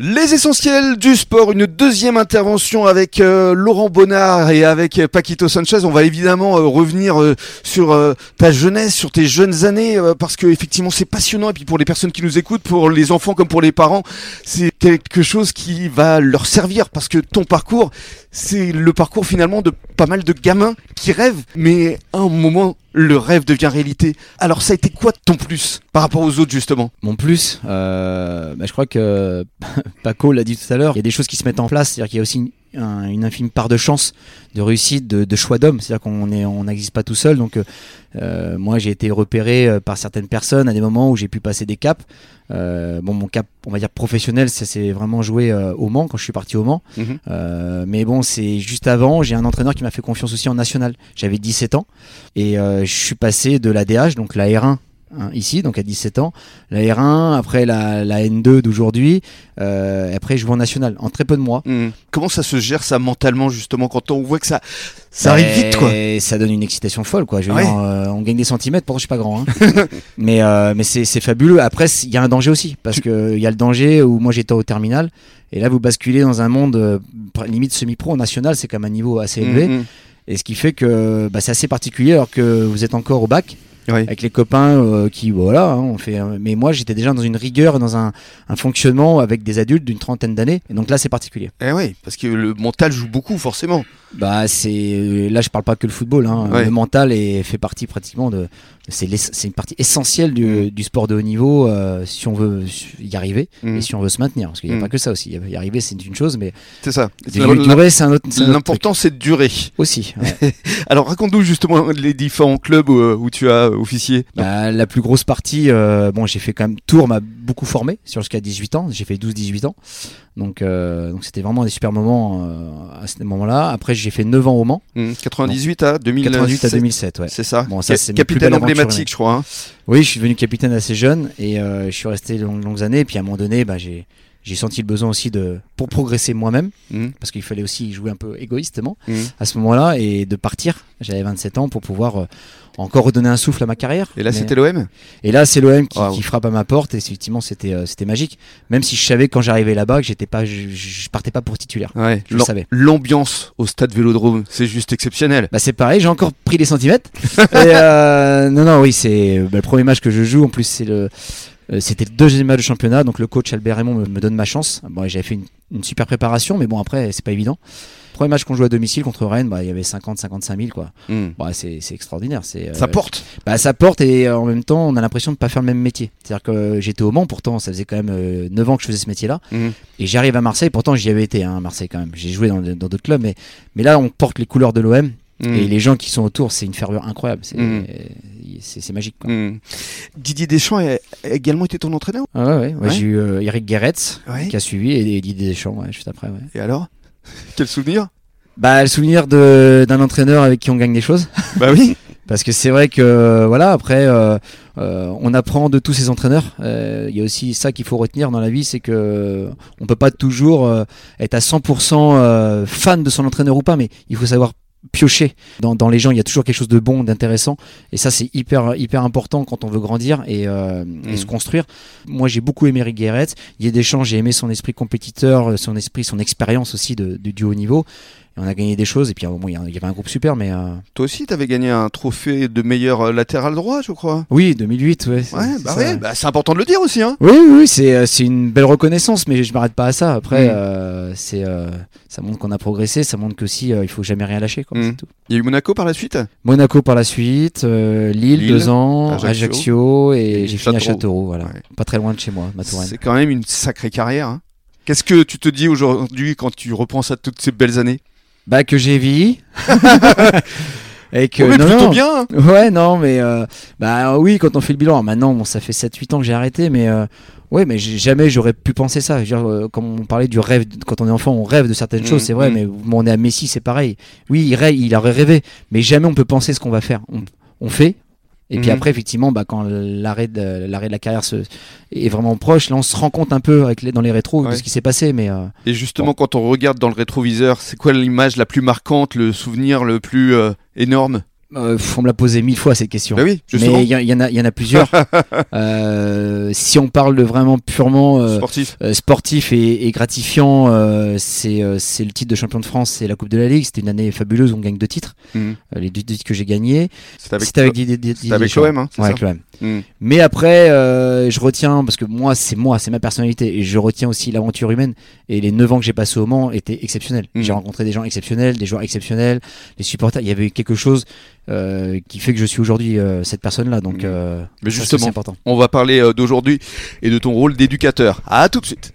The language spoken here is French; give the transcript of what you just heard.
Les essentiels du sport, une deuxième intervention avec euh, Laurent Bonnard et avec euh, Paquito Sanchez. On va évidemment euh, revenir sur ta jeunesse, sur tes jeunes années, parce que effectivement c'est passionnant. Et puis pour les personnes qui nous écoutent, pour les enfants comme pour les parents, c'est quelque chose qui va leur servir, parce que ton parcours, c'est le parcours finalement de pas mal de gamins qui rêvent, mais à un moment le rêve devient réalité. Alors ça a été quoi ton plus par rapport aux autres justement? Mon plus, euh, bah, je crois que Paco l'a dit tout à l'heure, il y a des choses qui se mettent en place, c'est-à-dire qu'il y a aussi une, un- une infime part de chance, de réussite, de, de choix d'homme, c'est-à-dire qu'on est, on n'existe pas tout seul. Donc euh, euh, moi j'ai été repéré euh, par certaines personnes à des moments où j'ai pu passer des caps. Euh, bon, mon cap, on va dire professionnel, ça s'est vraiment joué euh, au Mans quand je suis parti au Mans. Mhm. Mais bon, c'est juste avant, j'ai un entraîneur qui m'a fait confiance aussi en national. J'avais 17 ans et je suis passé de la DH, donc la R1 hein, ici, donc à 17 ans, la R1, après la, la N2 d'aujourd'hui, euh, après je joue en national en très peu de mois. Hmm. Comment ça se gère ça mentalement justement quand on voit que ça ça arrive vite quoi? ça donne une excitation folle, quoi. Je veux Ouais. dire, euh, on gagne des centimètres, pourtant je suis pas grand. Hein. mais euh, mais c'est c'est fabuleux. Après, il y a un danger aussi, parce que il y a le danger où moi j'étais au terminal, et là vous basculez dans un monde euh, limite semi-pro national, c'est quand même un niveau assez élevé. Hmm, hmm. Et ce qui fait que bah, c'est assez particulier alors que vous êtes encore au bac Avec les copains euh, qui voilà, hein, on fait. euh, mais moi j'étais déjà dans une rigueur, dans un, un fonctionnement avec des adultes d'une trentaine d'années. Et donc là c'est particulier. Eh oui, parce que le mental joue beaucoup forcément. Bah c'est euh, là je parle pas que le football. Hein. Ouais. Le mental est, fait partie pratiquement de. C'est une partie essentielle du, du sport de haut niveau euh, si on veut y arriver Mm. et si on veut se maintenir. Parce qu'il n'y a Mm. pas que ça aussi. Y arriver c'est une chose, mais C'est ça. durer c'est un autre. L'important c'est de durer. aussi. ouais. Alors raconte-nous justement les différents clubs où, où tu as officié. Bah, la plus grosse partie, euh, bon, j'ai fait quand même Tours m'a beaucoup formé sur jusqu'à 18 ans. J'ai fait 12-18 ans, donc euh, donc c'était vraiment des super moments euh, à ce moment-là. Après, j'ai fait 9 ans au Mans, Hmm. 98 à 2007. 88 à 2007. Ouais. C'est ça. Bon, ça, c'est capitaine emblématique, je crois. hein. Oui, je suis devenu capitaine assez jeune et euh, je suis resté longues, longues années. Et puis à un moment donné, bah, j'ai j'ai senti le besoin aussi de pour progresser moi-même Hmm. parce qu'il fallait aussi jouer un peu égoïstement Hmm. à ce moment-là et de partir. J'avais 27 ans pour pouvoir euh, encore redonner un souffle à ma carrière. Et là Mais- c'était l'OM Et là, c'est l'OM qui, frappe à ma porte. Et effectivement, c'était euh, c'était magique. Même si je savais quand j'arrivais là-bas que j'étais pas, je, je partais pas pour titulaire. Ouais. Je le savais. L'ambiance au stade Vélodrome, c'est juste exceptionnel. Bah c'est pareil, j'ai encore pris des centimètres. et euh, non non oui c'est bah, le premier match que je joue. En plus c'est le euh, c'était le deuxième match de championnat, donc le coach Albert Raymond me, me donne ma chance. Bon, j'avais fait une, une super préparation, mais bon après c'est pas évident. Premier match qu'on joue à domicile contre Rennes, bah, il y avait 50-55 000 quoi. Hmm. Bah, c'est c'est extraordinaire. C'est euh, Ça porte. Bah, ça porte et euh, en même temps, on a l'impression de pas faire le même métier. C'est-à-dire que euh, j'étais au Mans, pourtant, ça faisait quand même euh, 9 ans que je faisais ce métier-là. Mhm. Et j'arrive à Marseille, pourtant j'y avais été, hein, à Marseille quand même. J'ai joué dans dans d'autres clubs, mais, mais là, on porte les couleurs de l'OM Hmm. et les gens qui sont autour, c'est une ferveur incroyable. C'est euh, c'est c'est magique. Quoi. Hmm. Didier Deschamps a également été ton entraîneur? Ah ouais, ouais, ouais, Ouais. J'ai eu euh, Eric Guéretz Ouais. qui a suivi et, et Didier Deschamps ouais, juste après. Ouais. Et alors? Quel souvenir? Bah, le souvenir de- d'un entraîneur avec qui on gagne des choses. Bah oui. Parce que c'est vrai que voilà après euh, euh, on apprend de tous ces entraîneurs. Euh, Il y a aussi ça qu'il faut retenir dans la vie, c'est que on peut pas toujours être à 100% euh, fan de son entraîneur ou pas, mais il faut savoir piocher dans, dans les gens. Il y a toujours quelque chose de bon, d'intéressant, et ça c'est hyper hyper important quand on veut grandir et, euh, et Mm. se construire. Moi j'ai beaucoup aimé Eric Guéret. Il y a des champs, j'ai aimé son esprit compétiteur, son esprit, son expérience aussi de, de- du haut niveau. On a gagné des choses. Et puis il y avait un groupe super, mais euh, Toi aussi, t'avais gagné un trophée de meilleur euh, latéral droit, je crois. oui 2008 ouais. bah ça, ouais, bah c'est important de le dire aussi, hein. Oui, oui, oui, c'est euh, c'est une belle reconnaissance, mais je m'arrête pas à ça. Après, Mm. euh, c'est euh, ça montre qu'on a progressé, ça montre qu'aussi euh, il faut jamais rien lâcher. Quoi, Mm. tout. Il y a eu Monaco par la suite? Monaco par la suite, Lille, Lille, deux ans, Ajaccio. Ajaccio, et, Et j'ai fini à Châteauroux. Voilà, Ouais. pas très loin de chez moi, ma. C'est quand même une sacrée carrière. hein. Qu'est-ce que tu te dis aujourd'hui quand tu repenses à toutes ces belles années? Bah que j'ai vieilli. et que Oh, mais non, plutôt non. bien hein. Ouais, non, mais euh, bah oui, quand on fait le bilan, maintenant, bon, ça fait 7-8 ans que j'ai arrêté, mais euh, ouais, mais jamais j'aurais pu penser ça. Je veux dire, euh, comme on parlait du rêve, quand on est enfant, on rêve de certaines Mm, choses, c'est vrai, mm. mais on est à Messi, c'est pareil. Oui, il, rêve, il aurait rêvé, mais jamais on peut penser ce qu'on va faire. On, on fait. Et puis Mhm. après, effectivement, bah, quand l'arrêt de, l'arrêt de la carrière se, est vraiment proche, là, on se rend compte un peu avec les, dans les rétros de ce qui s'est passé. Mais euh, Et justement, quand on regarde dans le rétroviseur, c'est quoi l'image la plus marquante, le souvenir le plus euh, énorme? Euh, on me l'a posé mille fois cette question. Bah oui, Mais il y, en- il y en a, il y en a plusieurs. Euh, si on parle de vraiment purement euh, Sportif. euh, sportif et, et gratifiant, euh, c'est le titre de champion de France et la Coupe de la Ligue. C'était une année fabuleuse, on gagne deux titres, Mhm. Les deux titres que j'ai gagnés. C'était avec, avec avec l'OM, hein, c'est Ouais, avec l'OM. Mhm. Mais après, euh, je retiens, parce que moi, c'est moi, c'est ma personnalité, et je retiens aussi l'aventure humaine. Et les 9 ans que j'ai passé au Mans étaient exceptionnels. Mhm. J'ai rencontré des gens exceptionnels, des joueurs exceptionnels, les supporters. Il y avait quelque chose euh, qui fait que je suis aujourd'hui euh, cette personne-là. Donc, euh, Mais ça, justement, important. On va parler d'aujourd'hui et de ton rôle d'éducateur. À tout de suite.